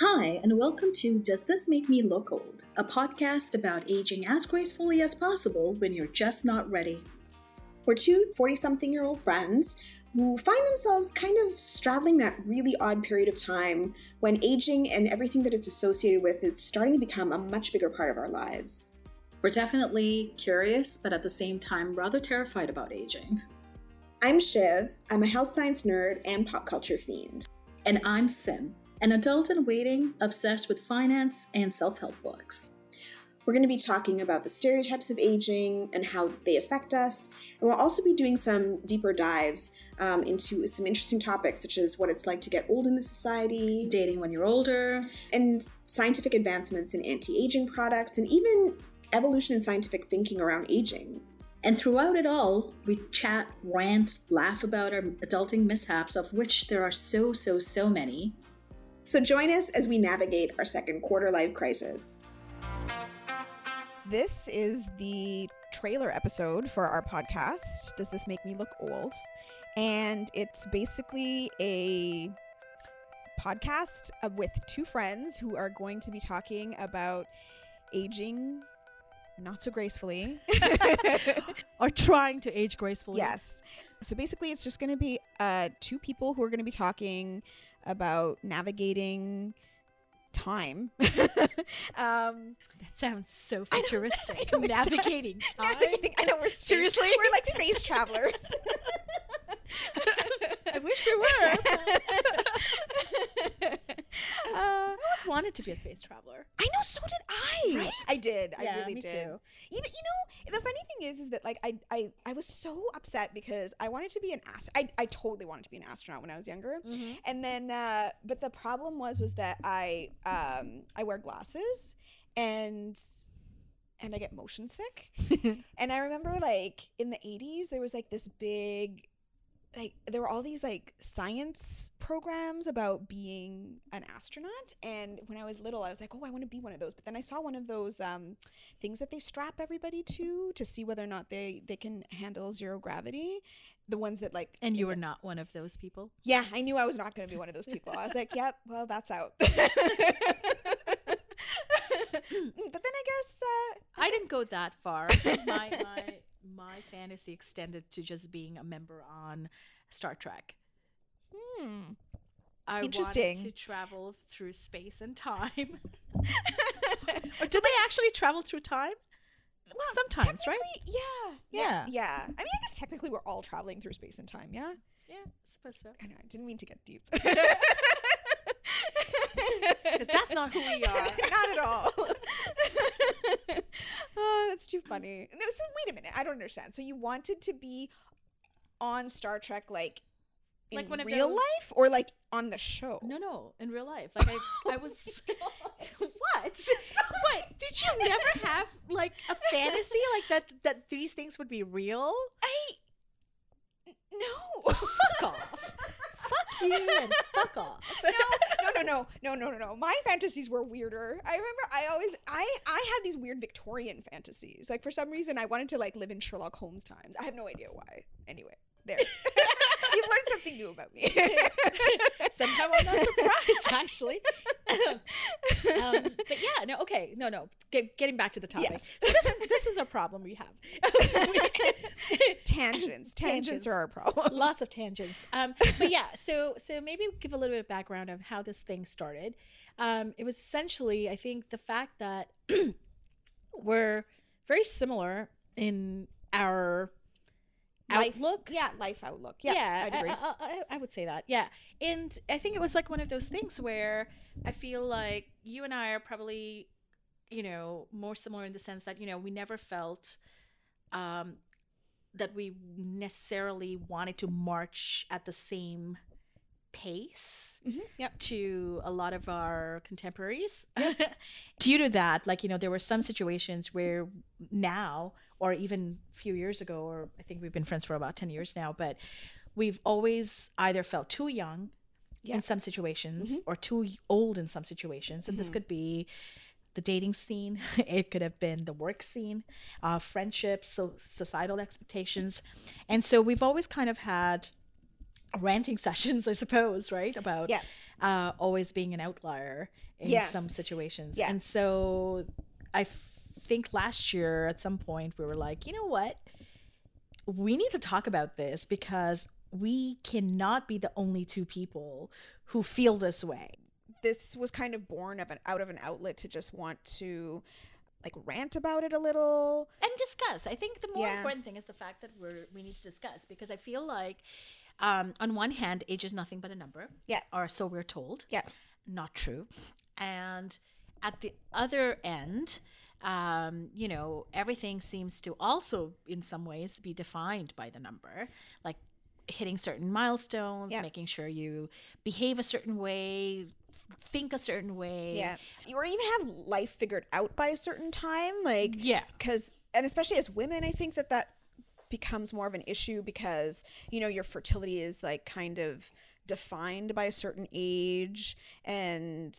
Hi, and welcome to Does This Make Me Look Old? A podcast about aging as gracefully as possible when you're just not ready. We're two 40 something year old friends who find themselves kind of straddling that really odd period of time when aging and everything that it's associated with is starting to become a much bigger part of our lives. We're definitely curious, but at the same time, rather terrified about aging. I'm Shiv, I'm a health science nerd and pop culture fiend. And I'm Sim, an adult in waiting obsessed with finance and self help books. We're going to be talking about the stereotypes of aging and how they affect us. And we'll also be doing some deeper dives um, into some interesting topics, such as what it's like to get old in the society, dating when you're older, and scientific advancements in anti aging products, and even evolution in scientific thinking around aging. And throughout it all, we chat, rant, laugh about our adulting mishaps, of which there are so, so, so many. So join us as we navigate our second quarter life crisis. This is the trailer episode for our podcast, Does This Make Me Look Old? And it's basically a podcast with two friends who are going to be talking about aging not so gracefully or trying to age gracefully. Yes. So basically, it's just going to be uh, two people who are going to be talking about navigating time. um, that sounds so futuristic. I know, I know navigating time. Navigating, I know we're seriously we're like space travelers. I wish we were. uh, I always wanted to be a space traveler. I know, so did I. Right? I did. Yeah, I really me did. too. Even you know, the funny thing is, is that like I, I, I was so upset because I wanted to be an astronaut. I, I totally wanted to be an astronaut when I was younger, Mm-hmm. and then, uh, but the problem was, was that I, um, I wear glasses, and and I get motion sick. and I remember like in the 80s there was like this big like there were all these like science programs about being an astronaut and when I was little I was like, "Oh, I want to be one of those." But then I saw one of those um things that they strap everybody to to see whether or not they they can handle zero gravity. The ones that like And you were not one of those people. yeah, I knew I was not going to be one of those people. I was like, "Yep, well, that's out." but then I guess uh, I didn't go that far. my my my fantasy extended to just being a member on Star Trek. hmm. I Interesting. wanted to travel through space and time. or did they actually travel through time? Well, Sometimes, right? technically, Yeah, Yeah. yeah. I mean, I guess technically we're all traveling through space and time. Yeah. Yeah, I suppose so. I know. I didn't mean to get deep. Because that's not who we are. not at all. Oh, too funny. No, so wait a minute. I don't understand. So you wanted to be on Star Trek, like in Like of real those- life, or like on the show? No, no, in real life. Like I, I was. Oh what? What? Did you never have like a fantasy like that? That these things would be real? I no. Fuck off. Fuck you and fuck off. no, no, no, no, no, no, no. My fantasies were weirder. I remember I always I I had these weird Victorian fantasies. Like for some reason I wanted to like live in Sherlock Holmes times. I have no idea why. Anyway, there. You've learned something new about me. Somehow I'm not surprised, actually. um, but yeah, no, okay, no, no. Get, getting back to the topic. Yes. So this is this is a problem we have. tangents. Tangents Tangents. are our problem. Lots of tangents. Um, but yeah, so so maybe give a little bit of background of how this thing started. Um, it was essentially, I think, the fact that we're very similar in our Life- outlook. Yeah, life outlook. Yeah, I'd I- agree. I, I, I would say that. Yeah, and I think it was like one of those things where I feel like you and I are probably, you know, more similar in the sense that you know we never felt um, that we necessarily wanted to march at the same pace Mhm, Yep. to a lot of our contemporaries. Due to that, like, you know, there were some situations where now, or even a few years ago, or I think we've been friends for about 10 years now, but we've always either felt too young Yeah. in some situations Mhm. or too old in some situations. And this Mhm. could be the dating scene, it could have been the work scene, uh, friendships, so societal expectations. And so we've always kind of had ranting sessions, I suppose, right? About Yeah. uh, always being an outlier in Yes. some situations. Yeah. And so I f- think last year at some point we were like, you know what? We need to talk about this because we cannot be the only two people who feel this way. this was kind of born of an out of an outlet to just want to like rant about it a little. and discuss. I think the more Yeah. important thing is the fact that we're we need to discuss because I feel like um, on one hand, age is nothing but a number. Yeah. Or so we're told. Yeah. Not true. And at the other end, um, you know, everything seems to also in some ways be defined by the number. Like hitting certain milestones, Yeah. making sure you behave a certain way, think a certain way. Yeah. Or even have life figured out by a certain time. Like, Yeah. because, and especially as women, I think that that becomes more of an issue because, you know, your fertility is like kind of defined by a certain age. And,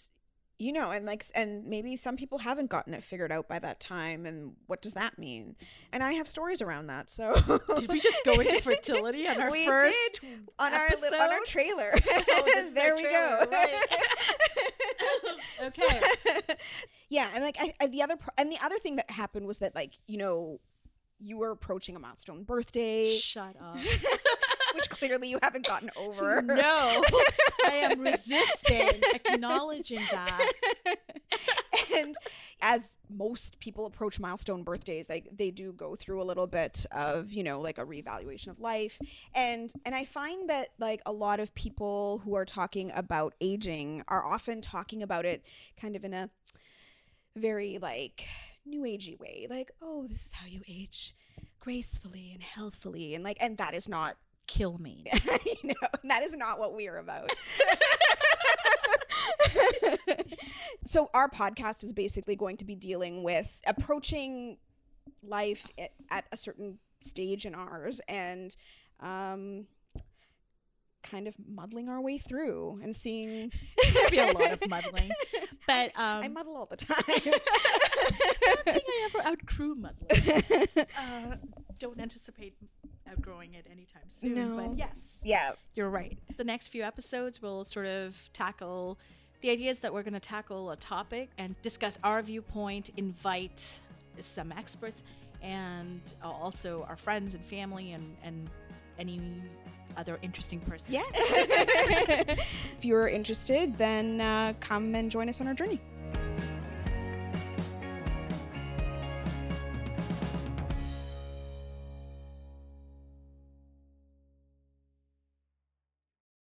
you know, and like, and maybe some people haven't gotten it figured out by that time. And what does that mean? And I have stories around that. So, Did we just go into fertility on our We first did. on our li- on our trailer. Oh, there our we trailer, go. right. okay. yeah, and like I, I, the other and the other thing that happened was that like you know you were approaching a milestone birthday, Shut up. which clearly you haven't gotten over. No, I am resisting acknowledging that. and as most people approach milestone birthdays like they do go through a little bit of you know like a reevaluation of life and and i find that like a lot of people who are talking about aging are often talking about it kind of in a very like new agey way like oh this is how you age gracefully and healthfully and like and that is not Kill me. you know, that is not what we are about. so our podcast is basically going to be dealing with approaching life at, at a certain stage in ours and um kind of muddling our way through and seeing There'll be a lot of muddling, but um, I muddle all the time. I don't think I ever outgrew muddling. Uh, don't anticipate outgrowing it anytime soon. No. But yes, yeah. you're right. The next few episodes will sort of tackle the idea is that we're going to tackle a topic and discuss our viewpoint, invite some experts, and also our friends and family and, and any other interesting person. Yeah. If you're interested, then uh, come and join us on our journey.